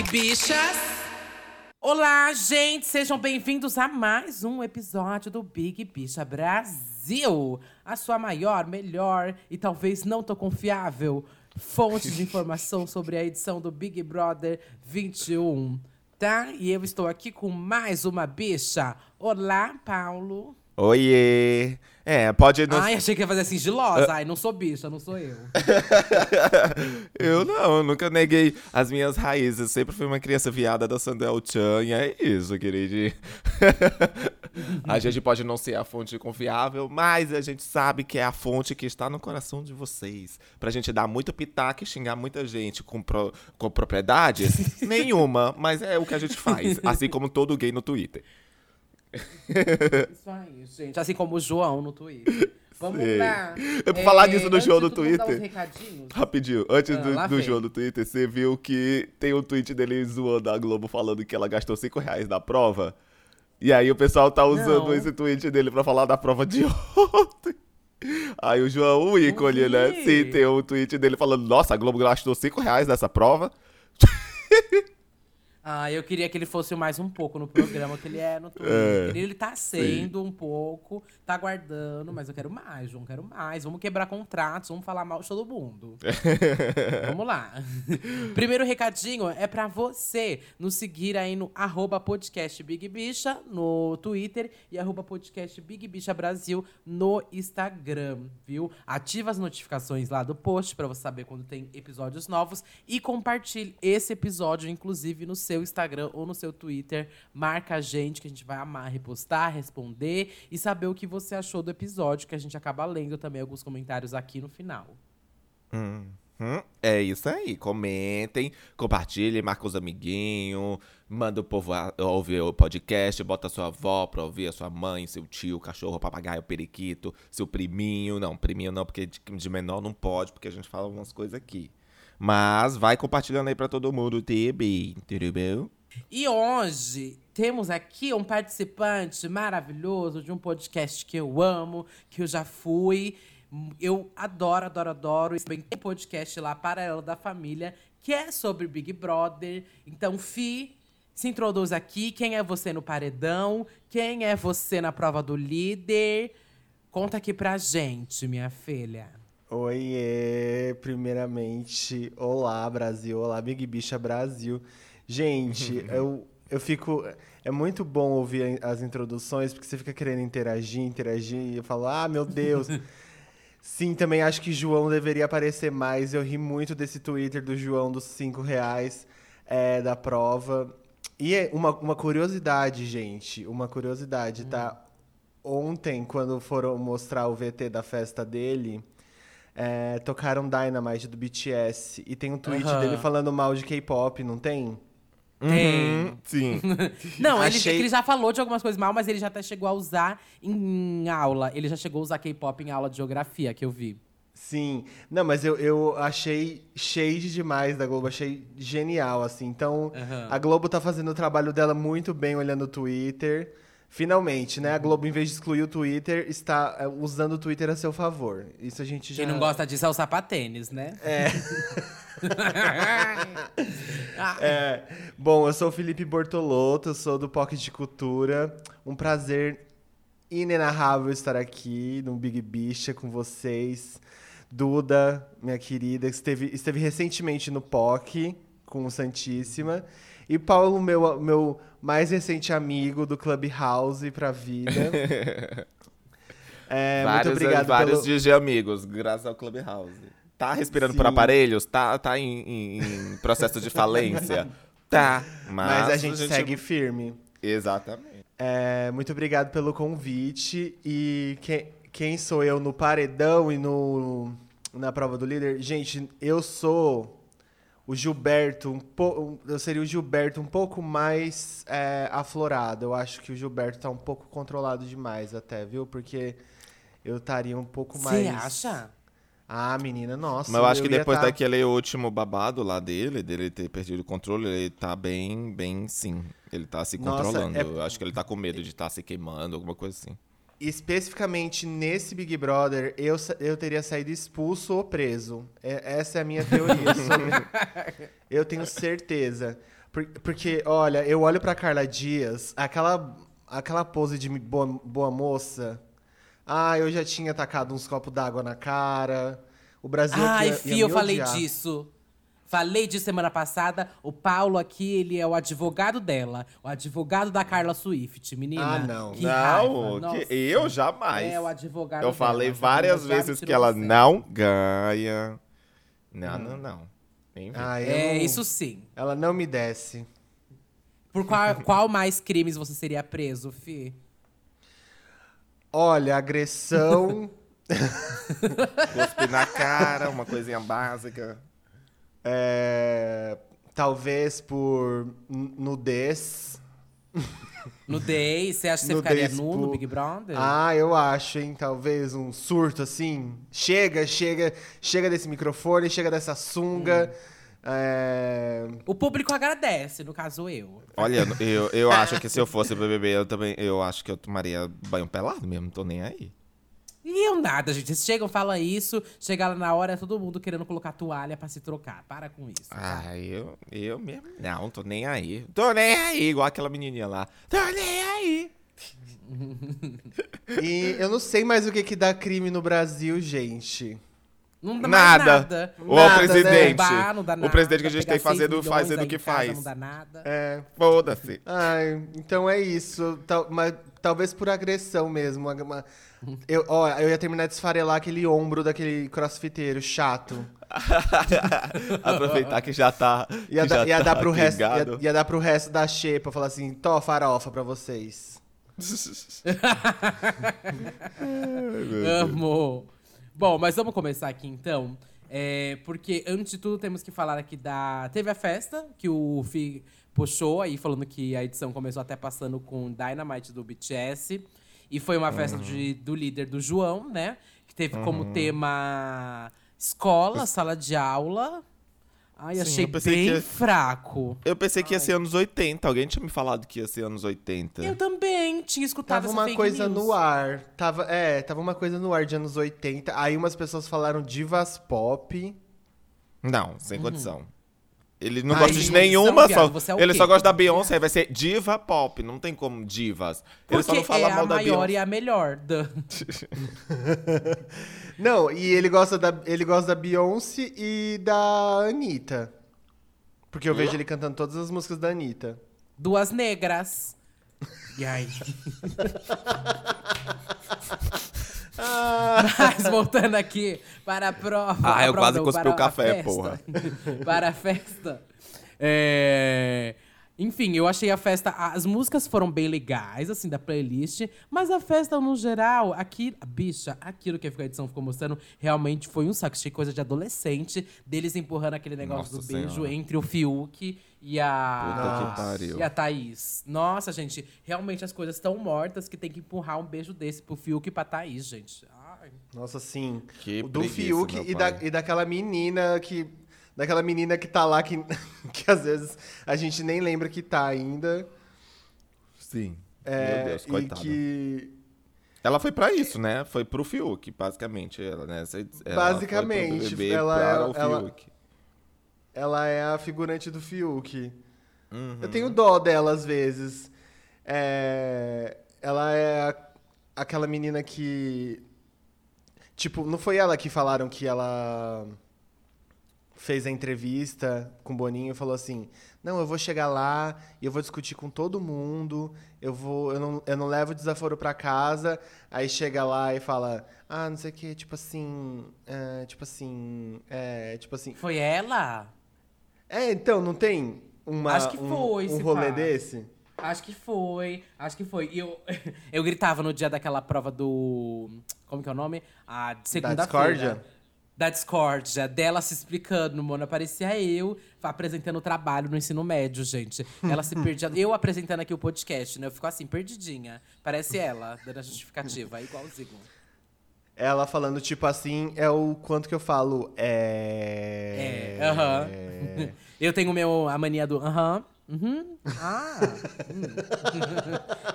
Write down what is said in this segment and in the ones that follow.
aí, bichas? Olá, gente! Sejam bem-vindos a mais um episódio do Big Bicha Brasil. A sua maior, melhor e talvez não tão confiável fonte de informação sobre a edição do Big Brother 21, tá? E eu estou aqui com mais uma bicha. Olá, Paulo. Oiê! É, pode. Nos... Ai, achei que ia fazer assim, gilosa. Ai, não sou bicha, não sou eu. eu não, eu nunca neguei as minhas raízes. Eu sempre fui uma criança viada da Sandel Chan. E é isso, querido. a gente pode não ser a fonte confiável, mas a gente sabe que é a fonte que está no coração de vocês. Pra gente dar muito pitaco e xingar muita gente com, pro... com propriedades? Nenhuma, mas é o que a gente faz. Assim como todo gay no Twitter. Isso aí, gente. Assim como o João no Twitter. Vamos Sei. lá. Eu, pra é, falar disso do João no Twitter. Rapidinho, antes ah, do, do João no Twitter, você viu que tem um tweet dele zoando a Globo falando que ela gastou 5 reais na prova. E aí o pessoal tá usando Não. esse tweet dele pra falar da prova de ontem. Aí o João, o ícone, né? Sim, tem um tweet dele falando: Nossa, a Globo gastou 5 reais nessa prova. Ah, eu queria que ele fosse mais um pouco no programa que ele é no Twitter. É, ele tá sendo sim. um pouco, tá aguardando, mas eu quero mais, João, quero mais. Vamos quebrar contratos, vamos falar mal de todo mundo. vamos lá. Primeiro recadinho é para você nos seguir aí no arroba podcast Big Bicha no Twitter e arroba Brasil no Instagram, viu? Ativa as notificações lá do post para você saber quando tem episódios novos e compartilhe esse episódio, inclusive, no seu Instagram ou no seu Twitter. Marca a gente que a gente vai amar repostar, responder e saber o que você achou do episódio, que a gente acaba lendo também alguns comentários aqui no final. Hum. Hum, é isso aí. Comentem, compartilhem, marca os amiguinhos, manda o povo ouvir o podcast, bota sua avó pra ouvir, a sua mãe, seu tio, cachorro, papagaio, periquito, seu priminho. Não, priminho não, porque de, de menor não pode, porque a gente fala umas coisas aqui. Mas vai compartilhando aí para todo mundo, TB, entendeu? E hoje temos aqui um participante maravilhoso de um podcast que eu amo, que eu já fui. Eu adoro, adoro, adoro. Tem podcast lá, Paralelo da Família, que é sobre Big Brother. Então, Fi, se introduz aqui. Quem é você no paredão? Quem é você na prova do líder? Conta aqui pra gente, minha filha. Oiê! Primeiramente, olá Brasil, olá Big Bicha Brasil. Gente, eu, eu fico. É muito bom ouvir as introduções, porque você fica querendo interagir, interagir, e eu falo, ah, meu Deus. Sim, também acho que João deveria aparecer mais. Eu ri muito desse Twitter do João dos 5 reais é, da prova. E é uma, uma curiosidade, gente, uma curiosidade, tá? Hum. Ontem, quando foram mostrar o VT da festa dele, é, tocaram Dynamite do BTS. E tem um tweet uhum. dele falando mal de K-pop, não tem? Tem. Uhum, sim. não, Achei... ele, ele, já falou de algumas coisas mal, mas ele já até chegou a usar em aula. Ele já chegou a usar K-pop em aula de geografia, que eu vi. Sim. Não, mas eu, eu achei shade demais da Globo, achei genial, assim. Então, uhum. a Globo tá fazendo o trabalho dela muito bem olhando o Twitter. Finalmente, né? A Globo, em vez de excluir o Twitter, está é, usando o Twitter a seu favor. Isso a gente já. Quem não gosta disso é o sapatênis, né? É. é. Bom, eu sou o Felipe Bortolotto, sou do Pocket de Cultura. Um prazer inenarrável estar aqui no Big Bicha com vocês. Duda, minha querida, esteve, esteve recentemente no POC com o Santíssima. E Paulo, meu, meu mais recente amigo do Clubhouse pra vida. é, vários, muito obrigado Vários pelo... dias de amigos, graças ao Clubhouse. Tá respirando Sim. por aparelhos? Tá, tá em, em, em processo de falência? tá. Mas, mas a, gente a, gente segue firme. Exatamente. É, muito obrigado pelo convite. E quem, quem sou eu no paredão e no, na prova do líder? Gente, eu sou o Gilberto, um po... eu seria o Gilberto um pouco mais é, aflorado. Eu acho que o Gilberto tá um pouco controlado demais até, viu? Porque eu estaria um pouco mais... Você acha? Ah, menina, nossa. Mas eu acho eu que depois tá... daquele último babado lá dele, dele ter perdido o controle, ele tá bem, bem sim. Ele tá se controlando. Nossa, é... Eu acho que ele tá com medo de estar tá se queimando, alguma coisa assim especificamente nesse Big Brother, eu, eu teria saído expulso ou preso. É, essa é a minha teoria. sobre... eu tenho certeza. Por- Porque, olha, eu olho pra Carla Dias, aquela, aquela pose de boa, boa moça. Ah, eu já tinha tacado uns copos d'água na cara. O Brasil Ai, aqui ia, Fih, ia eu falei odiar. disso. Falei disso semana passada. O Paulo aqui, ele é o advogado dela. O advogado da Carla Swift, menina. Ah, não. Que não, raiva. que- eu jamais. É o advogado Eu falei dela. várias vezes que ela não ganha. Não, não, não. Enfim. Ah, É, não- isso sim. Ela não me desce. Por qual, qual mais crimes você seria preso, Fi? Olha, agressão. Cuspe na cara, uma coisinha básica. É, talvez por nudez. Nudez, você acha que você Nudez ficaria nu no por- Big Brother? Ah, eu acho, hein? Talvez um surto assim. Chega, chega, chega desse microfone, chega dessa sunga. É, O público agradece, no caso eu. Olha, eu, eu acho que se eu fosse BBB, eu também, eu acho que eu tomaria banho pelado mesmo, não tô nem aí. E eu nada, gente. Eles chegam, falam isso, chega lá na hora, é todo mundo querendo colocar toalha pra se trocar. Para com isso. tá? Ah, eu, eu mesmo, não, tô nem aí. Tô nem aí, igual aquela menininha lá. Tô nem aí. E eu não sei mais o que que dá crime no Brasil, gente. Não dá Nada. nada. O Nada, presidente. Não dá, não dá o nada. presidente que a gente tem fazendo, fazendo o que casa faz. Não dá nada. É. Foda-se. Ai, então é isso. Tal- mas talvez por agressão mesmo. uma- uma- eu, ó, eu ia terminar de esfarelar aquele ombro daquele crossfiteiro chato. Aproveitar que já tá. Ia, dar- já ia tá dar pro resto, ia, ia dar pro resto da xepa, falar assim, tó farofa pra vocês. Amo. Bom, mas vamos começar aqui então. É, porque antes de tudo temos que falar aqui da. Teve a festa que o Fi puxou aí, falando que a edição começou até passando com Dynamite do BTS. E foi uma festa Uhum. de- do líder do João, né? Que teve como tema escola, sala de aula. Ai, Sim, achei bem que- fraco. Eu pensei que ia ser anos 80. Alguém tinha me falado que ia ser anos 80. Eu também tinha escutado Tava essa uma fake coisa news. no ar. Tava, é, tava uma coisa no ar de anos 80. Aí umas pessoas falaram divas pop. Não, sem condição. Ele não Ai, gosta de condição, nenhuma, só, é ele quê? só gosta da Beyoncé, vai ser diva pop, não tem como divas. Ele só Porque não fala é mal a da maior Beyoncé. e a melhor. Da... Não, e ele gosta da, ele gosta da Beyoncé e da Anitta. Porque eu vejo ele cantando todas as músicas da Anitta. Duas negras. E aí? Mas voltando aqui para a prova. Ah, eu prova quase não, cuspi o café, festa. porra. para a festa. É, Enfim, eu achei a festa. As músicas foram bem legais, assim, da playlist. Mas a festa, no geral, aqui. Bicha, aquilo que a edição ficou mostrando realmente foi um saco. Achei coisa de adolescente. Deles empurrando aquele negócio Nossa do beijo Senhora. entre o Fiuk e a. Puta que Nossa. pariu. E a Thaís. Nossa, gente, realmente as coisas estão mortas que tem que empurrar um beijo desse pro Fiuk e pra Thaís, gente. Ai. Nossa, sim. Que O do preguiça, Fiuk meu e, da, e daquela menina que. Daquela menina que tá lá, que, que às vezes a gente nem lembra que tá ainda. Sim. É, Meu Deus, e coitada. que. Ela foi pra isso, né? Foi pro Fiuk, basicamente. Ela, né? Ela Basicamente, ela para é- o ela-. Ela é a figurante do Fiuk. Uhum. Eu tenho dó dela às vezes. É, ela é a- aquela menina que. Tipo, não foi ela que falaram que ela fez a entrevista com o Boninho e falou assim: Não, eu vou chegar lá e eu vou discutir com todo mundo, eu vou. Eu não, eu não levo desaforo pra casa. Aí chega lá e fala, ah, não sei o que, tipo assim. é, tipo assim. É, tipo assim. Foi ela? É, então, não tem uma, Acho que um, foi, um rolê pá. desse? Acho que foi, acho que foi. E eu, eu gritava no dia daquela prova do. Como que é o nome? A segunda-feira. Da discórdia, dela se explicando, mano. Parecia eu apresentando o trabalho no ensino médio, gente. Ela se perdia. Eu apresentando aqui o podcast, né? Eu fico assim, perdidinha. Parece ela, dando a justificativa, igualzinho. Ela falando, tipo assim, é o quanto que eu falo. É. É, aham. Eu tenho meu, a mania do aham. Uhum. Ah. hum.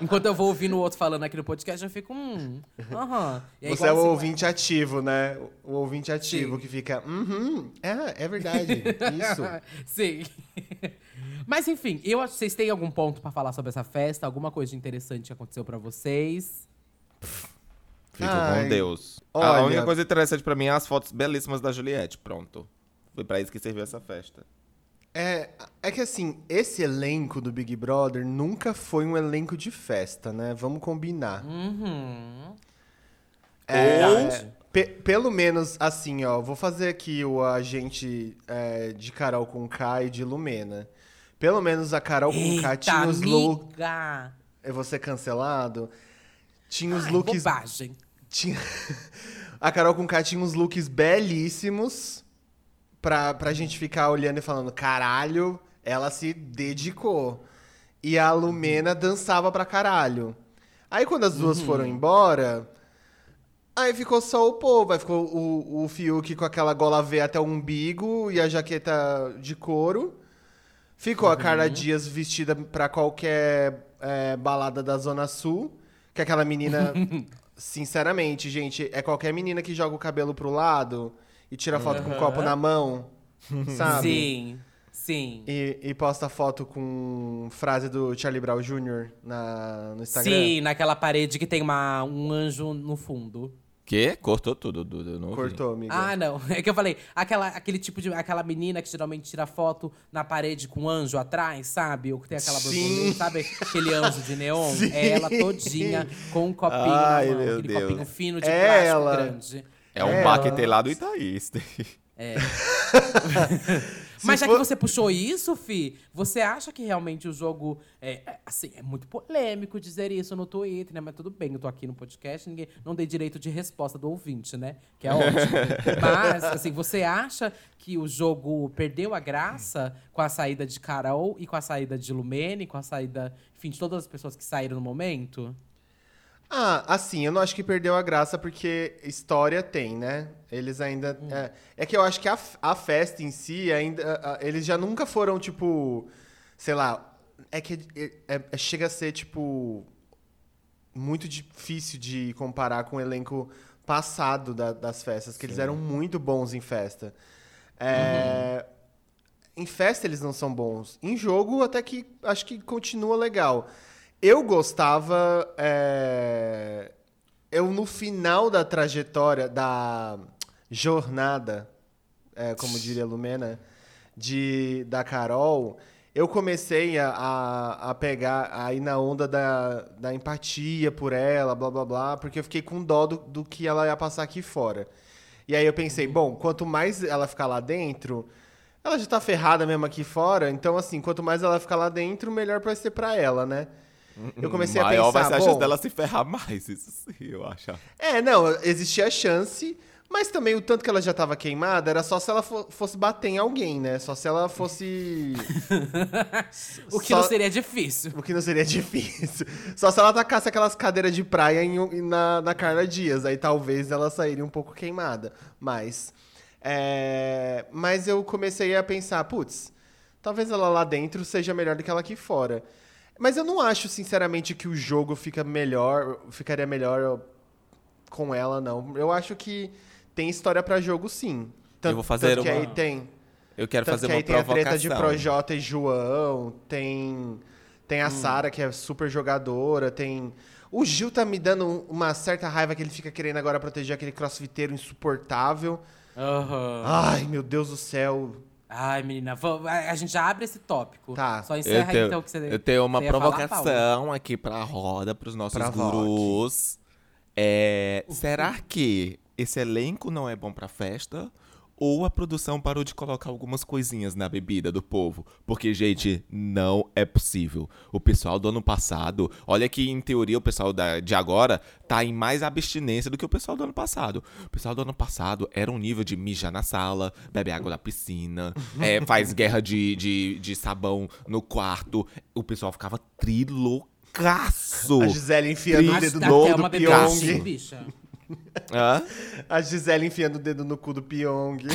Enquanto eu vou ouvindo o outro falando aqui no podcast, eu fico. Hum. Aham. E Você é o igualzinho ouvinte ativo, né? O ouvinte ativo Sim. que fica. Uhum. É, é verdade. Isso. Sim. Mas enfim, eu acho que vocês têm algum ponto pra falar sobre essa festa? Alguma coisa de interessante que aconteceu pra vocês? Fico Ai, com Deus. olha- A única coisa interessante pra mim é as fotos belíssimas da Juliette. Pronto. Foi pra isso que serviu essa festa. É, é que assim, esse elenco do Big Brother nunca foi um elenco de festa, né? Vamos combinar. Uhum. É, Ou- é, pe- pelo menos assim, ó, vou fazer aqui o agente é, de Carol com K e de Lumena. Pelo menos a Carol com K tinha os looks. Eu vou ser cancelado? Tinha os Ai, looks. bobagem. Tinha... A Carol com K tinha uns looks belíssimos pra, pra gente ficar olhando e falando, caralho, ela se dedicou. E a Lumena dançava pra caralho. Aí quando as duas foram embora, aí ficou só o povo. Aí ficou o, o Fiuk com aquela gola V até o umbigo e a jaqueta de couro. Ficou a Carla Dias vestida pra qualquer é, balada da Zona Sul. Que aquela menina, sinceramente, gente, é qualquer menina que joga o cabelo pro lado e tira foto com um copo na mão, sabe? Sim, sim. E, e posta foto com frase do Charlie Brown Jr. Na, no Instagram. Sim, naquela parede que tem uma, um anjo no fundo. Quê? Cortou tudo, Dudu. eu não. Cortou, amiga. Ah, não. É que eu falei, aquela, aquele tipo de. Aquela menina que geralmente tira foto na parede com um anjo atrás, sabe? Ou que tem aquela borboleta, sabe? Aquele anjo de neon. Sim. É ela todinha com um copinho Ai, na mão. meu aquele Deus. copinho fino de É plástico ela. grande. É um É, baquete lá do Itaís. É. Mas já for- que você puxou isso, Fi, você acha que realmente o jogo é, é, assim, é muito polêmico dizer isso no Twitter, né? Mas tudo bem, eu tô aqui no podcast, ninguém não dei direito de resposta do ouvinte, né? Que é ótimo. Mas, assim, você acha que o jogo perdeu a graça com a saída de Carol e com a saída de Lumene, com a saída, enfim, de todas as pessoas que saíram no momento? Ah, assim, eu não acho que perdeu a graça porque história tem, né? Eles ainda. É, é que eu acho que a, a festa em si ainda. a- a- Eles já nunca foram, tipo. Sei lá. É que é- é- é- chega a ser, tipo. Muito difícil de comparar com o elenco passado da- das festas, que eles eram muito bons em festa. É, Em festa eles não são bons. Em jogo, até que acho que continua legal. Eu gostava. é, Eu, no final da trajetória, da jornada, é, como diria Lumena, de, da Carol, eu comecei a, a, a pegar, a ir na onda da, da empatia por ela, blá blá blá, porque eu fiquei com dó do, do que ela ia passar aqui fora. E aí eu pensei, bom, quanto mais ela ficar lá dentro, ela já tá ferrada mesmo aqui fora, então assim, quanto mais ela ficar lá dentro, melhor vai ser pra ela, né? Eu comecei a Maior vai pensar, ser a chance bom, dela se ferrar mais, isso sim, eu acho. é, não, existia a chance, mas também o tanto que ela já tava queimada era só se ela fo- fosse bater em alguém, né? Só se ela fosse. O que Só- não seria difícil. O que não seria difícil. Só se ela tacasse aquelas cadeiras de praia em- na, na Carla Dias. Aí talvez ela sairia um pouco queimada. Mas. é, Mas eu comecei a pensar, putz, talvez ela lá dentro seja melhor do que ela aqui fora. Mas eu não acho, sinceramente, que o jogo fica melhor, ficaria melhor com ela, não. Eu acho que tem história pra jogo, sim. Tanto, vou fazer tanto que uma- aí tem. Eu quero Tanto fazer que uma aí tem a treta de provocação. Projota e João, tem, tem Hum. a Sara, que é super jogadora, tem. O Gil tá me dando um- uma certa raiva que ele fica querendo agora proteger aquele crossfiteiro insuportável. Aham. Ai, meu Deus do céu. Ai, menina, vamos- a gente já abre esse tópico. Tá. Só Eu encerra tenho, então o que você eu tenho uma ia falar, provocação aqui pra roda, pros nossos Pra gurus. É, será que esse elenco não é bom pra festa? Ou a produção parou de colocar algumas coisinhas na bebida do povo? Porque, gente, não é possível. O pessoal do ano passado, olha que em teoria o pessoal da- de agora tá em mais abstinência do que o pessoal do ano passado. O pessoal do ano passado era um nível de mijar na sala, bebe água da piscina, é, faz guerra de, de, de sabão no quarto. O pessoal ficava triloucaço. A Gisele enfiando o dedo no do Pyong. Hã? A Gisele enfiando o dedo no cu do Pyong.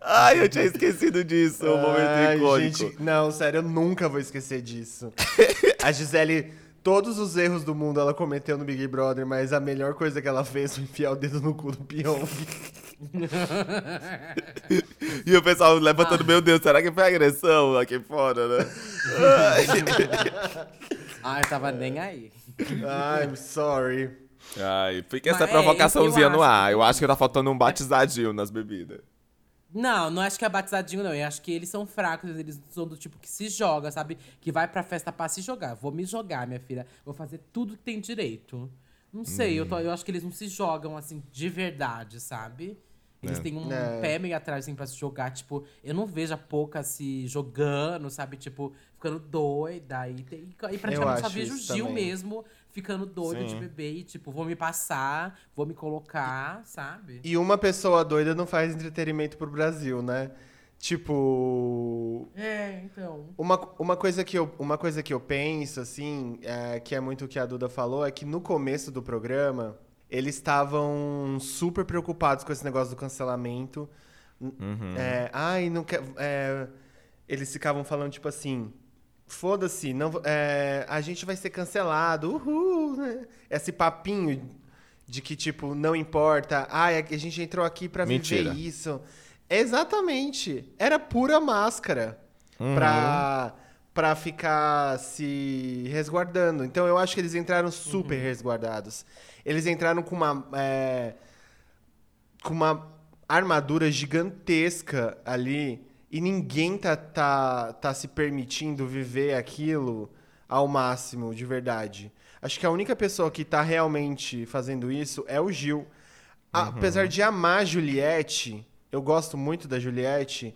Ai, eu tinha esquecido disso, momento Ai, icônico. gente, não, sério, eu nunca vou esquecer disso. A Gisele, todos os erros do mundo ela cometeu no Big Brother, mas a melhor coisa que ela fez foi enfiar o dedo no cu do Pyong. e o pessoal levantando, ah. meu Deus, será que foi agressão aqui fora, né? Ai, eu tava nem aí. I'm sorry. Ai, fica essa Mas, provocaçãozinha no ar. Eu acho que tá faltando um batizadinho nas bebidas. Não, não acho que é batizadinho, não. Eu acho que eles são fracos, eles são do tipo que se joga, sabe? Que vai pra festa pra se jogar. Vou me jogar, minha filha. Vou fazer tudo que tem direito. Não sei, hum. eu, tô, eu acho que eles não se jogam assim de verdade, sabe? Eles é. têm um é. pé meio atrás assim pra se jogar. Tipo, eu não vejo a pouca se jogando, sabe? Tipo, ficando doida. E, tem, e praticamente só vejo o Gil também. mesmo ficando doido Sim. de beber e, tipo, vou me passar, vou me colocar, sabe? E uma pessoa doida não faz entretenimento pro Brasil, né? Tipo. É, então. Uma, uma, coisa, que eu, uma coisa que eu penso, assim, é, que é muito o que a Duda falou, é que no começo do programa, eles estavam super preocupados com esse negócio do cancelamento. Uhum. É, ai, não quer. É, eles ficavam falando, tipo assim. Foda-se, não, é, a gente vai ser cancelado, uhul, né? Esse papinho de que, tipo, não importa, ai, a gente entrou aqui pra Mentira. viver isso. Exatamente. Era pura máscara uhum. pra, pra ficar se resguardando. Então eu acho que eles entraram super uhum. resguardados. Eles entraram com uma. É, com uma armadura gigantesca ali. E ninguém tá, tá, tá se permitindo viver aquilo ao máximo, de verdade. Acho que a única pessoa que tá realmente fazendo isso é o Gil. Uhum. Apesar de amar a Juliette, eu gosto muito da Juliette.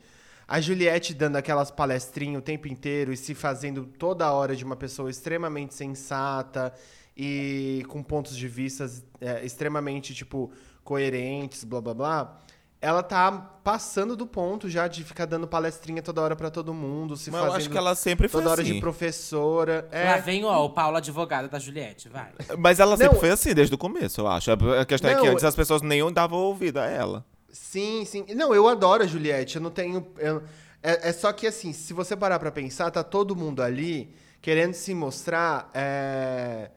A Juliette dando aquelas palestrinhas o tempo inteiro e se fazendo toda hora de uma pessoa extremamente sensata e com pontos de vista é, extremamente, tipo, coerentes, blá blá blá. Ela tá passando do ponto já de ficar dando palestrinha toda hora para todo mundo, se Mas fazendo eu acho que ela sempre foi toda assim. hora de assim. professora. É... Lá vem ó, o Paulo advogada da Juliette, vai. Mas ela sempre Não, foi assim desde o começo, eu acho. A questão Não, é que antes as pessoas nem davam ouvido a ela. Sim, sim. Não, eu adoro a Juliette. Eu não tenho. Eu, é, é, só que, assim, se você parar pra pensar, tá todo mundo ali querendo se mostrar é,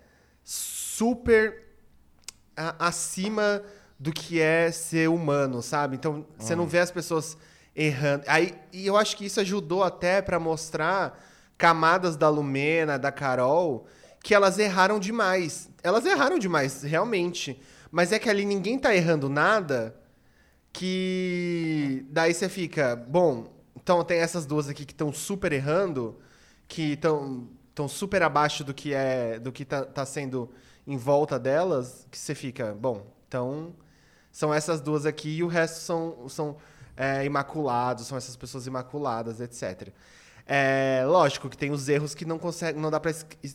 super a, acima do que é ser humano, sabe? Então, você não hum. vê as pessoas errando. Aí, e eu acho que isso ajudou até para mostrar camadas da Lumena, da Carol, que elas erraram demais. Elas erraram demais, realmente. Mas é que ali ninguém tá errando nada que daí você fica, bom, então tem essas duas aqui que estão super errando, que estão estão super abaixo do que é do que tá, tá sendo em volta delas, que você fica, bom, então são essas duas aqui e o resto são, são é, imaculados, são essas pessoas imaculadas, etc. É, lógico que tem os erros que não consegue, não dá para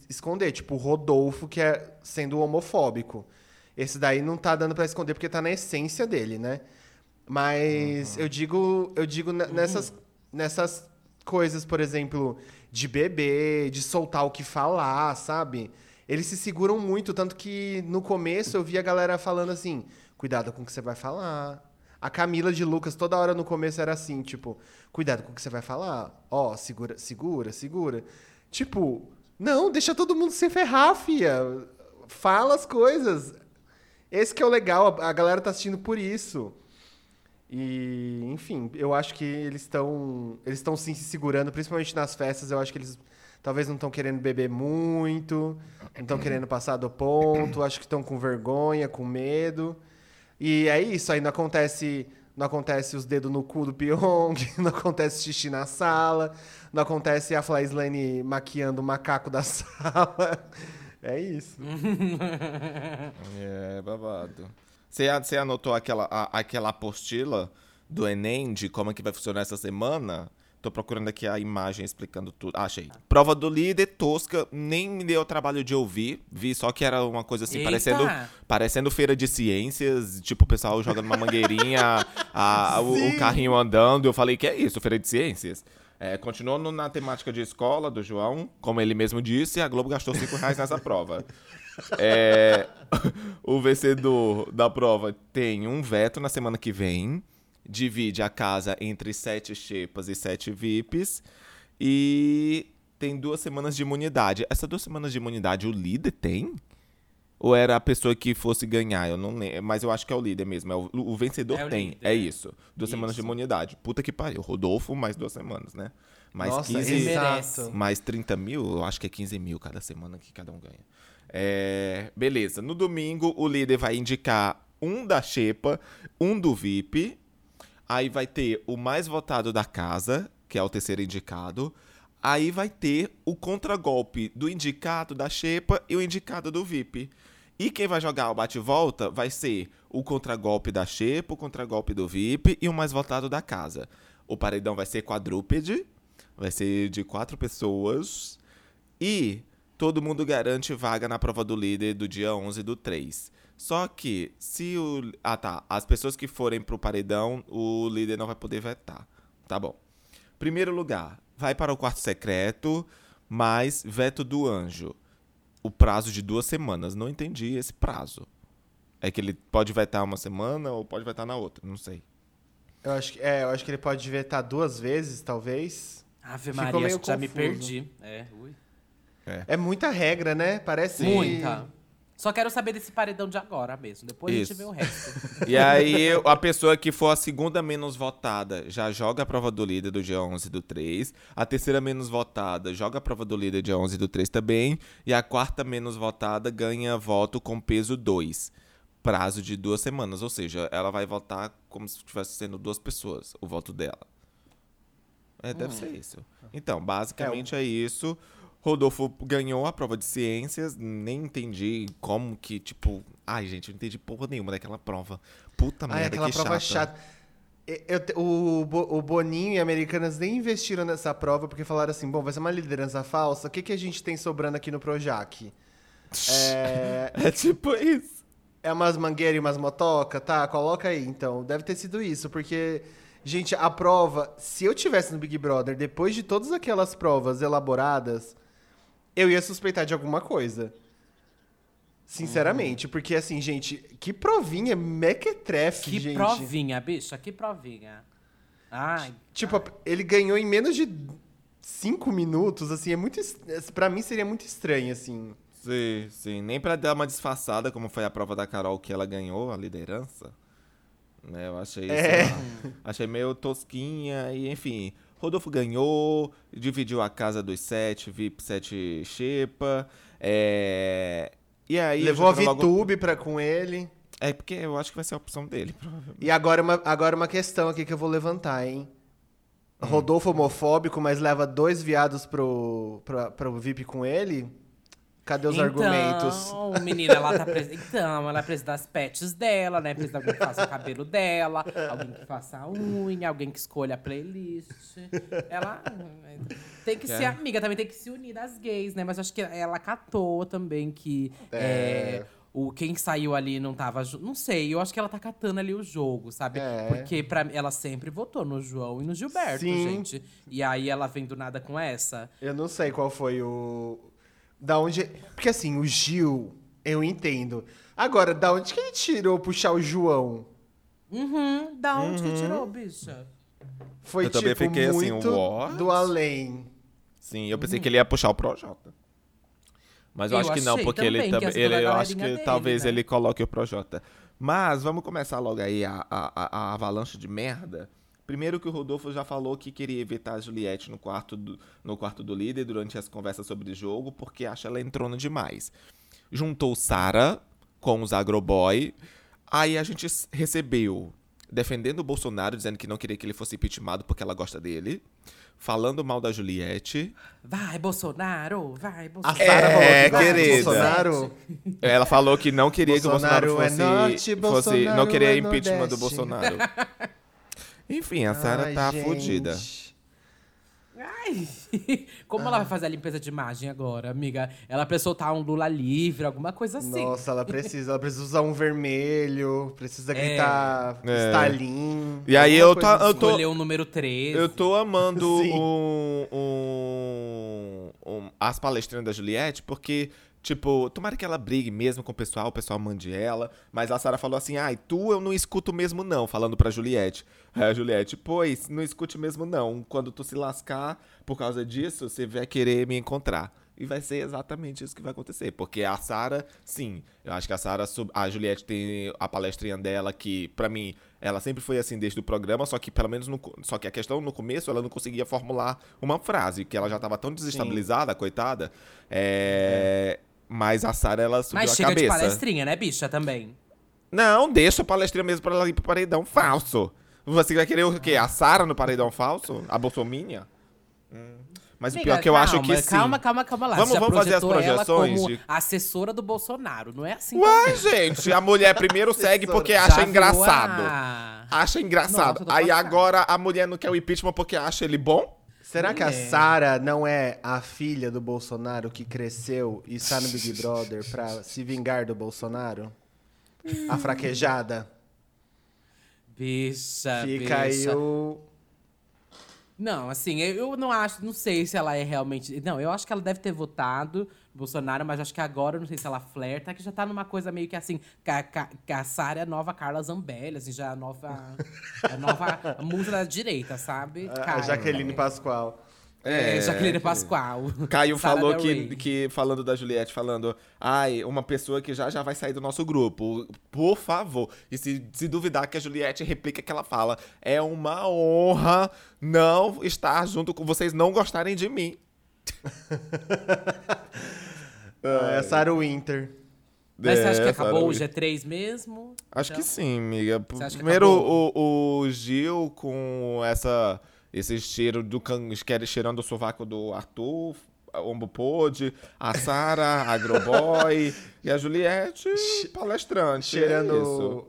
esconder, tipo o Rodolfo que é sendo homofóbico. Esse daí não tá dando para esconder porque tá na essência dele, né? Mas uhum. eu digo, eu digo nessas, nessas coisas, por exemplo, de beber, de soltar o que falar, sabe? Eles se seguram muito, tanto que no começo eu vi a galera falando assim: cuidado com o que você vai falar. A Camila de Lucas toda hora no começo era assim, tipo, cuidado com o que você vai falar. Ó, oh, segura, segura, segura. Tipo, não, deixa todo mundo se ferrar, fia. Fala as coisas. Esse que é o legal, a galera tá assistindo por isso. E, enfim, eu acho que eles estão eles estão sim se segurando, principalmente nas festas. Eu acho que eles talvez não estão querendo beber muito, não estão querendo passar do ponto, acho que estão com vergonha, com medo. E é isso, aí não acontece, não acontece os dedos no cu do Pyong, não acontece xixi na sala, não acontece a Flaislane maquiando o macaco da sala. É isso. é, babado. Você, você anotou aquela, a, aquela apostila do Enem de como é que vai funcionar essa semana? Tô procurando aqui a imagem explicando tudo. Ah, achei. Prova do líder, tosca, nem me deu o trabalho de ouvir. Vi só que era uma coisa assim, parecendo, parecendo feira de ciências. Tipo, o pessoal jogando uma mangueirinha, a, o, o, carrinho andando. Eu falei, que é isso, feira de ciências? É, continuando na temática de escola do João, como ele mesmo disse, a Globo gastou 5 reais nessa prova. É, o vencedor da prova tem um veto na semana que vem. Divide a casa entre sete xepas e sete VIPs. E tem duas semanas de imunidade. Essas duas semanas de imunidade o líder tem? Ou era a pessoa que fosse ganhar? Eu não lembro. Mas eu acho que é o líder mesmo. É o, o vencedor É o tem. líder. É isso. Duas semanas de Isso. imunidade. Puta que pariu. Rodolfo, mais duas semanas, né? Mais Nossa, 15. ele exato. merece. Mais 30 mil, eu acho que é 15 mil cada semana que cada um ganha. É, beleza. No domingo, o líder vai indicar um da Xepa, um do VIP. Aí vai ter o mais votado da casa, que é o terceiro indicado. Aí vai ter o contragolpe do indicado da Xepa e o indicado do VIP. E quem vai jogar o bate-volta vai ser o contragolpe da Xepa, o contragolpe do VIP e o mais votado da casa. O paredão vai ser quadrúpede, vai ser de quatro pessoas. E todo mundo garante vaga na prova do líder do dia 11 do 3. Só que se o. Ah, tá. As pessoas que forem pro paredão, o líder não vai poder vetar. Tá bom. Primeiro lugar, vai para o quarto secreto, mais veto do anjo. O prazo de duas semanas. Não entendi esse prazo. É que ele pode vetar uma semana ou pode vetar na outra, não sei. Eu acho que, é, eu acho que ele pode vetar duas vezes, talvez. Ave Ficou Maria, meio acho que já me perdi. É, ui. É muita regra, né? Parece. Muita. Só quero saber desse paredão de agora mesmo. Depois a Isso. gente vê o resto. E aí, a pessoa que for a segunda menos votada já joga a prova do líder do dia 11 do 3. A terceira menos votada joga a prova do líder dia 11 do 3 também. E a quarta menos votada ganha voto com peso 2. Prazo de duas semanas. Ou seja, ela vai votar como se estivesse sendo duas pessoas, o voto dela. É, deve ser isso. Então, basicamente é, isso. Rodolfo ganhou a prova de ciências, nem entendi como que, tipo. Ai, gente, eu não entendi porra nenhuma daquela prova. Puta Ai, merda, aquela que prova chata. chata. E- eu o, o Boninho e Americanas nem investiram nessa prova porque falaram assim: bom, vai ser uma liderança falsa. O que, que a gente tem sobrando aqui no Projac? É, É tipo isso. é umas mangueiras e umas motoca? Tá, coloca aí então. Deve ter sido isso, porque, gente, a prova, se eu tivesse no Big Brother, depois de todas aquelas provas elaboradas, eu ia suspeitar de alguma coisa. Sinceramente, porque assim, gente, que provinha mequetrefe, que gente. provinha, bicha, que provinha. Ai, Tipo, ele ganhou em menos de cinco minutos, assim, é muito. es- Pra mim seria muito estranho, assim. Sim, sim. Nem pra dar uma disfarçada, como foi a prova da Carol que ela ganhou a liderança. Né, eu achei, É. lá, achei meio tosquinha e enfim. Rodolfo ganhou, dividiu a casa dos sete, VIP sete Xepa. É... E aí. Levou a logo- VTube pra, com ele. É porque eu acho que vai ser a opção dele, provavelmente. E agora uma, agora uma questão aqui que eu vou levantar, hein? Hum. Rodolfo homofóbico, mas leva dois viados pro, pro, pro VIP com ele? Cadê os então, argumentos? menina, ela tá presa. Então, ela precisa das pets dela, né? Precisa de alguém que faça o cabelo dela, alguém que faça a unha, alguém que escolha a playlist. Ela tem que É. ser amiga, também tem que se unir das gays, né? Mas acho que ela catou também que É. é, o quem saiu ali não tava. Não sei, eu acho que ela tá catando ali o jogo, sabe? É. Porque pra, ela sempre votou no João e no Gilberto, Sim. gente. E aí ela vem do nada com essa. Eu não sei qual foi o. Da onde. Porque assim, o Gil, eu entendo. Agora, da onde que ele tirou puxar o João? Uhum, da onde que tirou, bicha? Foi Eu também tipo fiquei assim, muito what? do além. Sim, eu pensei que ele ia puxar o Projota. Mas eu, Eu acho que não, porque ele também também. Ele, eu acho que dele, talvez né? ele coloque o Projota. Mas vamos começar logo aí a, a, a- a avalanche de merda. Primeiro que o Rodolfo já falou que queria evitar a Juliette no quarto do, no quarto do líder durante as conversas sobre o jogo, porque acha ela entrona demais. Juntou Sara com os Agroboy. Aí a gente recebeu defendendo o Bolsonaro, dizendo que não queria que ele fosse impeachmentado porque ela gosta dele. Falando mal da Juliette. Vai, Bolsonaro! Vai, A Bolsonaro! Sara É, falou que querida. Bolsonaro. Ela falou que não queria que o Bolsonaro Bolsonaro é fosse. norte, fosse Bolsonaro não queria é impeachment do. Bolsonaro. Enfim, a Sara tá gente. fodida. Ai! Como ela vai fazer a limpeza de imagem agora, amiga? Ela precisa soltar um Lula livre, alguma coisa assim. Nossa, ela precisa, ela precisa usar um vermelho, precisa É. gritar É. Stalin. E aí eu tá- eu assim. tô- Escolher o número 13. Eu tô amando um, um- um- as palestrinhas da Juliette, porque, tipo, tomara que ela brigue mesmo com o pessoal, o pessoal mande ela. Mas a Sara falou assim: ai, tu eu não escuto mesmo, não, falando pra Juliette. Aí a Juliette, pois, não escute mesmo, não. Quando tu se lascar por causa disso, você vai querer me encontrar. E vai ser exatamente isso que vai acontecer. Porque a Sara, sim, eu acho que a Sara, a Juliette tem a palestrinha dela que, para mim, ela sempre foi assim desde o programa, só que pelo menos no, só que a questão no começo ela não conseguia formular uma frase, que ela já tava tão desestabilizada, sim. coitada. É, é. Mas a Sara ela subiu Mas a chega cabeça. de palestrinha, né, bicha, também? Não, deixa a palestrinha mesmo pra ela ir pro paredão falso. Você vai querer o quê? A Sara no paredão falso? A Bolsominha? Hum. Mas Amiga, o pior é que eu calma, acho que sim. Calma, calma, calma lá. Vamos, vamos fazer as projeções. como de... assessora do Bolsonaro, não é assim? Uai, também. gente, a mulher primeiro segue porque acha engraçado. A... Acha engraçado. Nossa, Aí agora a mulher não quer o impeachment porque acha ele bom? Será que a Sara não é a filha do Bolsonaro que cresceu e está no Big Brother pra se vingar do Bolsonaro? A fraquejada? Bicha, Fica bicha. aí o não, assim, eu não acho, não sei se ela é realmente. Não, eu acho que ela deve ter votado Bolsonaro, mas acho que agora, não sei se ela flerta, que já tá numa coisa meio que assim, que a, que a Sara é a nova Carla Zambelli, assim, já a nova. a nova musa da direita, sabe? A, a Jaqueline Pascoal. É, é Jaqueline Pascoal. Caio falou que, que, falando da Juliette, falando, ai, uma pessoa que já já vai sair do nosso grupo, por favor. E se, se duvidar que a Juliette replica que ela fala, é uma honra não estar junto com vocês, não gostarem de mim. ah, é Sarah Winter. Mas você acha que acabou o G3 mesmo? Acho então? que sim, amiga. Primeiro o, o Gil com essa esse cheiro do can... cheirando o sovaco do Arthur, Ombo Pode, a Sara, Agroboy e a Juliette, palestrante. Cheirando. É isso.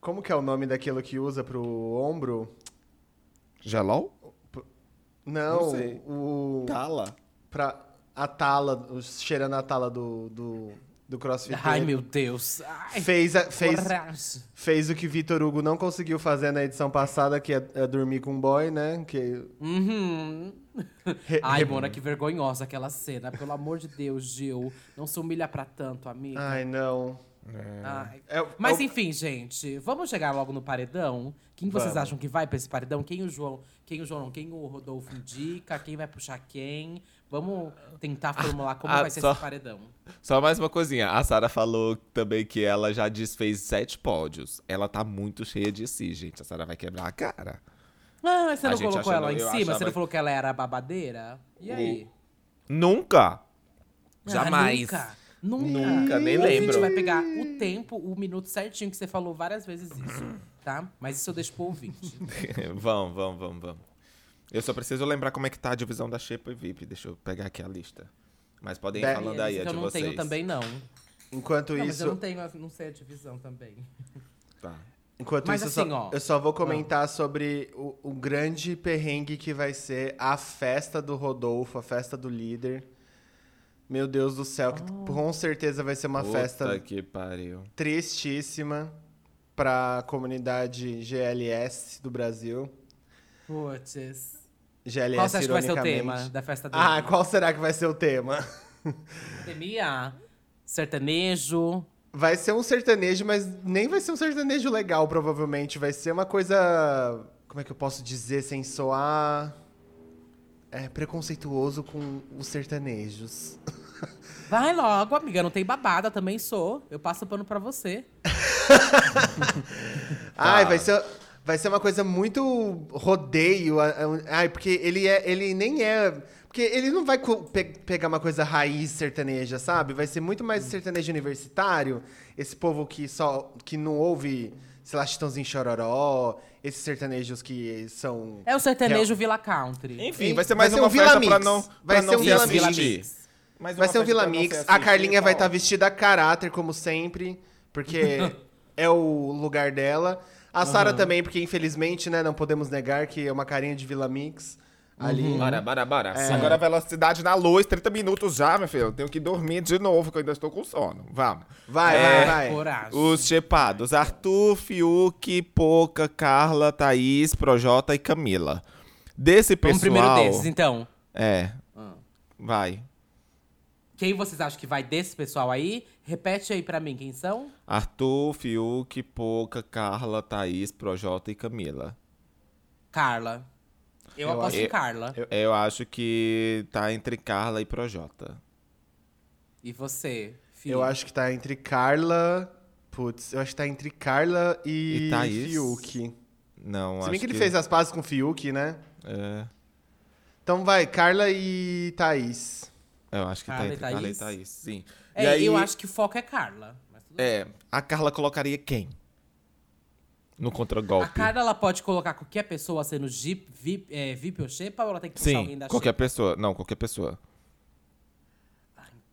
Como que é o nome daquilo que usa pro ombro? Gelol? Não, Não sei. o. Tala. Pra... A tala, cheirando a tala do, do, do CrossFit. Ai, meu Deus. Ai, fez, a, fez, fez o que Vitor Hugo não conseguiu fazer na edição passada, que é, é dormir com um boy, né? Que... Uhum. Re, Ai. Mona, que vergonhosa aquela cena. Pelo amor de Deus, Gil. Não se humilha pra tanto, amiga. Ai, não. É. Ai. É, Mas é enfim, gente, vamos chegar logo no paredão. Quem vocês vamos. acham que vai pra esse paredão? Quem o João, quem o João não, quem o Rodolfo indica, quem vai puxar quem? Vamos tentar formular como ah, vai ser só, esse paredão. Só mais uma coisinha. A Sara falou também que ela já desfez sete pódios. Ela tá muito cheia de si, gente. A Sara vai quebrar a cara. Ah, mas você não colocou ela em cima? Achava... Você não falou que ela era babadeira? E aí? Nunca. Ah, Jamais. Nunca. Nunca. Nunca, nem lembro. A gente vai pegar o tempo, o minuto certinho que você falou várias vezes isso, tá? Mas isso eu deixo pro ouvinte. vamos, vamos, vamos, vamos. Eu só preciso lembrar como é que tá a divisão da Xepa e VIP. Deixa eu pegar aqui a lista. Mas podem ir falando aí, a de eu não vocês. tenho também, não. Enquanto não, isso... Mas eu não tenho, não sei a divisão também. Tá. Enquanto mas isso, assim, eu, só, ó, eu só vou comentar ó. sobre o, o, grande perrengue que vai ser a festa do Rodolfo, a festa do líder. Meu Deus do céu, que oh. com certeza vai ser uma Puta festa que pariu. tristíssima para a comunidade GLS do Brasil. Putz. GLS, qual você acha que vai ser o tema da festa dele? Ah, qual será que vai ser o tema? Pandemia, sertanejo. Vai ser um sertanejo, mas nem vai ser um sertanejo legal, provavelmente. Vai ser uma coisa. Como é que eu posso dizer sem soar. É, preconceituoso com os sertanejos. Vai logo, amiga. Não tem babada, também sou. Eu passo pano pra você. Ai, vai ser. Vai ser uma coisa muito rodeio. Ai, porque ele é. Ele nem é. Porque ele não vai pe pegar uma coisa raiz sertaneja, sabe? Vai ser muito mais sertanejo universitário. Esse povo que só. que não ouve, sei lá, Chitãozinho Chororó. Esses sertanejos que são. É o sertanejo Real... Villa Country. Enfim, vai ser mais vai ser uma um festa Vila pra não. Vai pra ser um Vila Mix. Vai ser um Vila Mix. A Carlinha vai estar tá vestida a caráter, como sempre. Porque é o lugar dela. A Sara uhum. também, porque infelizmente, né, não podemos negar que é uma carinha de Vila Mix. Ali. Uhum. Bora, bora, bora. É. Agora velocidade na luz, 30 minutos já, meu filho. Eu tenho que dormir de novo, que eu ainda estou com sono. Vamos. Vai, é, vai, vai. Os chepados. Arthur, Fiuk, Poca, Carla, Thaís, Projota e Camila. Desse pessoal... Vamos primeiro desses, então. É. Ah. Vai. Quem vocês acham que vai desse pessoal aí? Repete aí pra mim, quem são? Arthur, Fiuk, Poca, Carla, Thaís, Projota e Camila. Carla. Eu, Eu aposto acho- em Carla. Eu acho que tá entre Carla e Projota. E você, filho? Eu acho que tá entre Carla. Putz, eu acho que tá entre Carla e, E Thaís? Fiuk. Não, Se acho bem que ele fez as pazes com o Fiuk, né? É, Então vai, Carla e Thaís. Eu acho que Carla tá entre Carla e Thaís? Sim. É, e aí, eu acho que o foco é Carla. É, a Carla colocaria quem? No contragolpe. A Carla, ela pode colocar qualquer pessoa sendo VIP, VIP, é, VIP ou Xepa ou ela tem que puxar alguém Sim, da qualquer pessoa. Não, qualquer pessoa.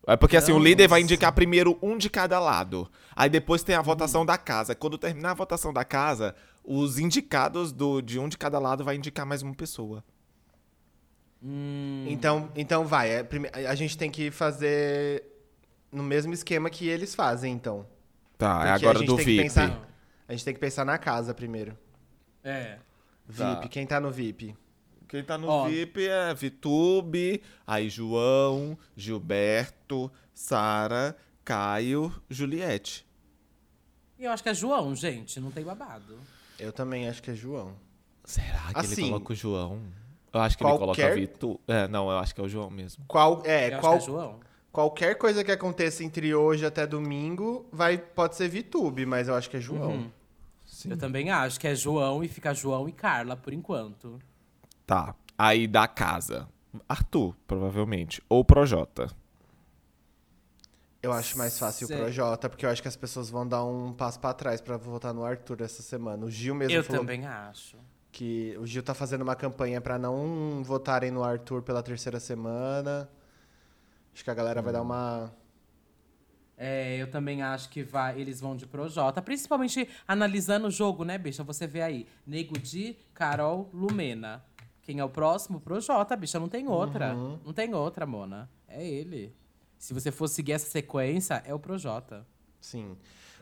É porque assim, o líder vai indicar primeiro um de cada lado. Aí depois tem a votação da casa. Quando terminar a votação da casa, os indicados do, de um de cada lado vai indicar mais uma pessoa. Hum, Então, então vai. é, prime- a gente tem que fazer no mesmo esquema que eles fazem, então. Tá, Porque é a agora gente do tem que VIP. pensar- A gente tem que pensar na casa primeiro. é. Tá. VIP, quem tá no VIP? Quem tá no Ó. VIP é Vitube, aí João, Gilberto, Sara, Caio, Juliette. E eu acho que é João, gente, não tem babado. Eu também acho que é João. Será que Assim, ele coloca o João? Eu acho que ele coloca qualquer- Vitu. É, não, eu acho que é o João mesmo. Qual, é, eu qual, acho que é João. qualquer coisa que aconteça entre hoje até domingo vai, pode ser VTube, mas eu acho que é João. Uhum. Sim. Eu também acho que é João e fica João e Carla por enquanto. Tá. Aí da casa. Arthur, provavelmente. Ou Projota. Eu acho mais fácil Sei. o Projota, porque eu acho que as pessoas vão dar um passo pra trás pra votar no Arthur essa semana. O Gil mesmo eu falou também acho. Que o Gil tá fazendo uma campanha pra não votarem no Arthur pela terceira semana. Acho que a galera vai dar uma É, eu também acho que vai, eles vão de Projota, principalmente analisando o jogo, né, bicha? Você vê aí, Nego Di, Carol, Lumena. Quem é o próximo? Projota, bicha, não tem outra. Uhum. Não tem outra, Mona. É ele. Se você for seguir essa sequência, é o Projota. Sim.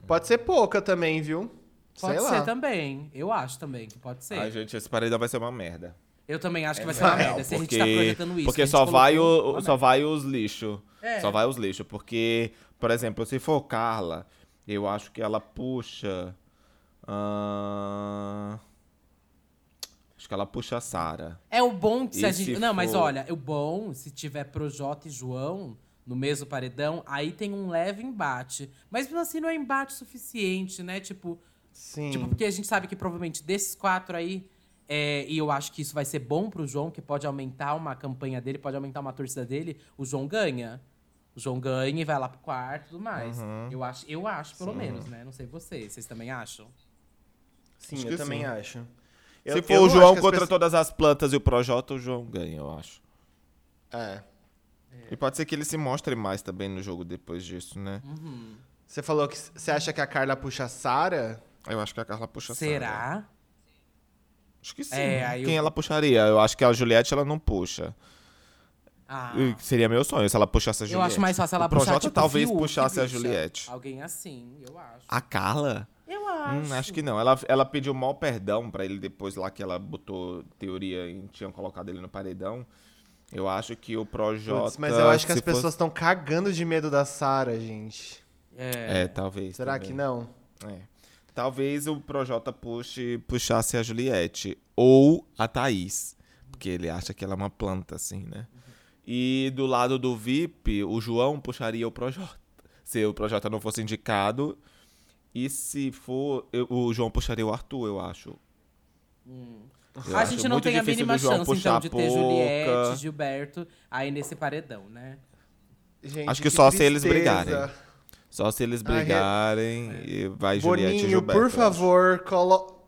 Pode ser pouca também, viu? Pode Sei ser lá. também. Eu acho também que pode ser. Ai, gente, esse paredão vai ser uma merda. Eu também acho que vai ser uma merda. Se a gente tá projetando isso. porque a só vai, o, só vai os lixos. É. Só vai os lixos. Porque, por exemplo, se for Carla, eu acho que ela puxa. ahn, acho que ela puxa a Sara. É o bom que se a E gente. se Não, mas for- olha, o bom, se tiver Projota e João no mesmo paredão, aí tem um leve embate. Mas assim não é embate suficiente, né? Tipo, Sim. tipo porque a gente sabe que provavelmente desses quatro aí. é, e eu acho que isso vai ser bom pro João, que pode aumentar uma campanha dele, pode aumentar uma torcida dele. O João ganha. O João ganha e vai lá pro quarto e tudo mais. Uhum. Eu acho, eu acho, pelo menos, né? Não sei vocês. Vocês também acham? Sim, Acho eu também sim. acho. se Eu- for eu o João contra pessoas- todas as plantas e o Projota, o João ganha, eu acho. É. E pode ser que ele se mostre mais também no jogo depois disso, né? Uhum. Você falou que você acha que a Carla puxa a Sara? Eu acho que a Carla puxa a Sara. Será? Acho que sim. É, aí Quem eu- ela puxaria? Eu acho que a Juliette ela não puxa. Ah. Seria meu sonho se ela puxasse a Juliette. Eu acho mais fácil ela o Projota puxar, tipo, talvez Fiuk, puxasse a. Juliette. Alguém assim, eu acho. A Carla? Eu acho. Hum, acho que não. Ela, ela pediu mal perdão pra ele depois lá que ela botou teoria e tinham colocado ele no paredão. Eu acho que o Projota. Mas eu acho que as se fosse- pessoas estão cagando de medo da Sara, gente. É. É, talvez. Será também. que não? É. Talvez o Projota puxe, puxasse a Juliette. Ou a Thaís. Porque ele acha que ela é uma planta, assim, né? E do lado do VIP, o João puxaria o Projota. Se o Projota não fosse indicado. E se for. eu- o João puxaria o Arthur, eu acho. Eu a acho gente não tem a mínima chance, puxar então, de ter. Juliette, Gilberto aí nesse paredão, né? Gente, Acho que só se eles tristeza. brigarem. Só se eles brigarem e vai Juliette e Boninho, Gilberto. por favor, colo...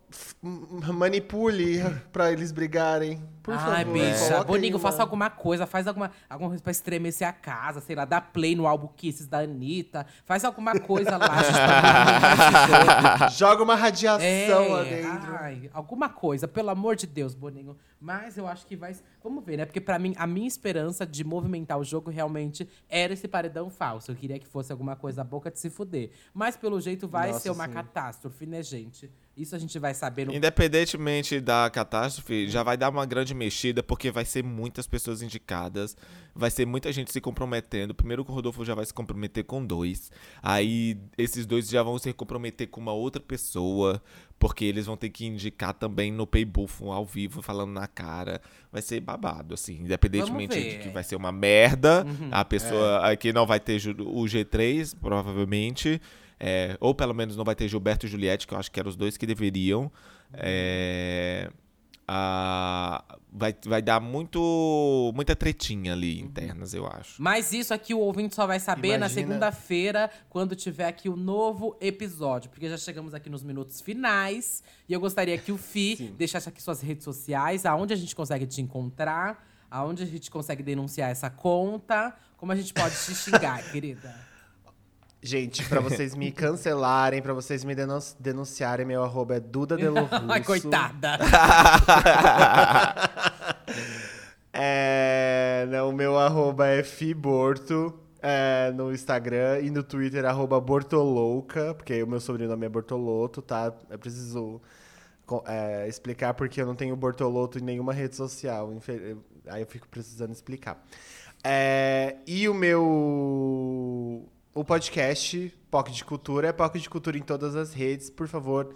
manipule pra eles brigarem. Por Ai, favor. bicha, coloca Boninho, faça uma- alguma coisa, faz alguma, alguma coisa pra estremecer a casa, sei lá, dá play no álbum Kisses da Anitta, faz alguma coisa lá, Joga uma radiação É, lá dentro. ai, alguma coisa, pelo amor de Deus, Boninho. Mas eu acho que vai. Vamos ver, né? Porque pra mim, a minha esperança de movimentar o jogo realmente era esse paredão falso. Eu queria que fosse alguma coisa a boca de se fuder. Mas pelo jeito vai Nossa, ser uma sim. catástrofe, né, gente? Isso a gente vai saber no. Independentemente da catástrofe, já vai dar uma grande de mexida, porque vai ser muitas pessoas indicadas, vai ser muita gente se comprometendo. Primeiro que o Rodolfo já vai se comprometer com dois, aí esses dois já vão se comprometer com uma outra pessoa, porque eles vão ter que indicar também no Paybuff ao vivo, falando na cara. Vai ser babado, assim, independentemente de que vai ser uma merda, uhum, a pessoa é. aqui não vai ter o G3, provavelmente. É, ou pelo menos não vai ter Gilberto e Juliette, que eu acho que eram os dois que deveriam. É, a, vai, vai dar muito muita tretinha ali uhum. internas, eu acho. Mas isso aqui o ouvinte só vai saber Imagina... na segunda-feira, quando tiver aqui o novo episódio. Porque já chegamos aqui nos minutos finais. E eu gostaria que o Fi Sim. deixasse aqui suas redes sociais, aonde a gente consegue te encontrar, aonde a gente consegue denunciar essa conta, como a gente pode te xingar, querida. Gente, pra vocês me cancelarem, pra vocês me denunciarem, meu arroba é Duda. Ai, coitada! é, não, o meu arroba é Fiborto é, no Instagram e no Twitter, arroba Bortolouca, porque o meu sobrenome é Bortoloto, tá? Eu preciso é, explicar porque eu não tenho Bortoloto em nenhuma rede social. Aí eu fico precisando explicar. É, e o meu o podcast POC de Cultura é POC de Cultura em todas as redes, por favor.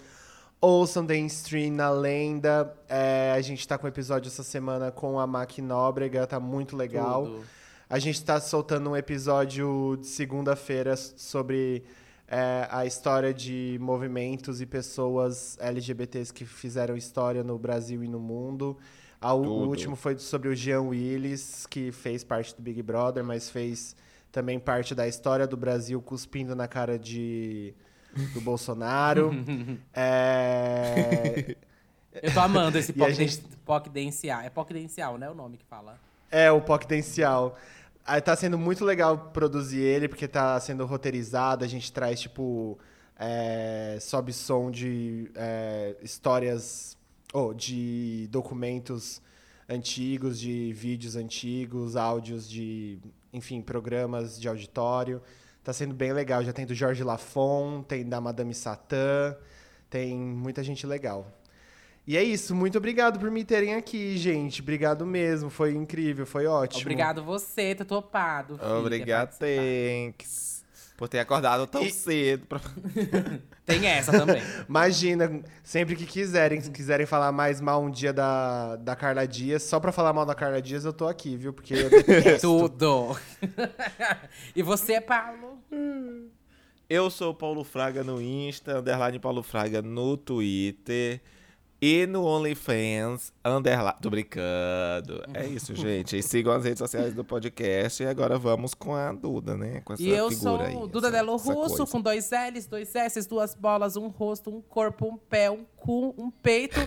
Ouçam The Stream na Lenda. É, a gente está com um episódio essa semana com a Mac Nóbrega, tá muito legal. Tudo. A gente está soltando um episódio de segunda-feira sobre é, a história de movimentos e pessoas LGBTs que fizeram história no Brasil e no mundo. o último foi sobre o Jean Willis, que fez parte do Big Brother, mas fez também parte da história do Brasil cuspindo na cara de do Bolsonaro. é... Eu tô amando esse POC, gente... Dencial. É POC Dencial, né? O nome que fala. É, o POC Dencial. Aí tá sendo muito legal produzir ele, porque tá sendo roteirizado. A gente traz, tipo, é, sobe som de é, histórias, ou oh, de documentos antigos, de vídeos antigos, áudios de enfim, programas de auditório. Tá sendo bem legal. Já tem do Jorge Lafon, tem da Madame Satã, tem muita gente legal. E é isso, muito obrigado por me terem aqui, gente. Obrigado mesmo, foi incrível, foi ótimo. Obrigado você, ter topado. Filha, Obrigado, thanks por ter acordado tão e... cedo. Pra... Tem essa também. Imagina, sempre que quiserem, se quiserem falar mais mal um dia da, da Carla Dias, só pra falar mal da Carla Dias, eu tô aqui, viu? Porque eu detesto. Tudo. e você, Paulo? Eu sou Paulo Fraga no Insta, underline Paulo Fraga no Twitter. E no OnlyFans, underline. Tô brincando. É isso, gente. E sigam as redes sociais do podcast. E agora vamos com a Duda, né? Com essa e eu sou aí, Duda Delo Russo, com dois L's, dois S, duas bolas, um rosto, um corpo, um pé, um cu, um peito,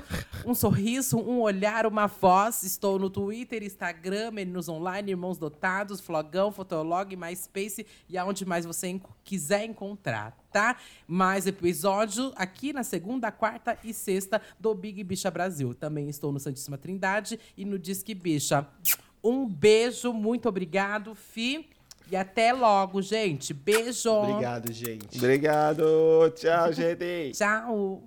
um sorriso, um olhar, uma voz. Estou no Twitter, Instagram, Meninos Online, Irmãos Dotados, Flogão, Fotolog, MySpace e aonde mais você quiser encontrar, tá? Mais episódio aqui na segunda, quarta e sexta do Big Bicha Brasil. Também estou no Santíssima Trindade e no Disque Bicha. Um beijo, muito obrigado, Fi. E até logo, gente. Beijo. Obrigado, gente. Obrigado. Tchau, gente. Tchau.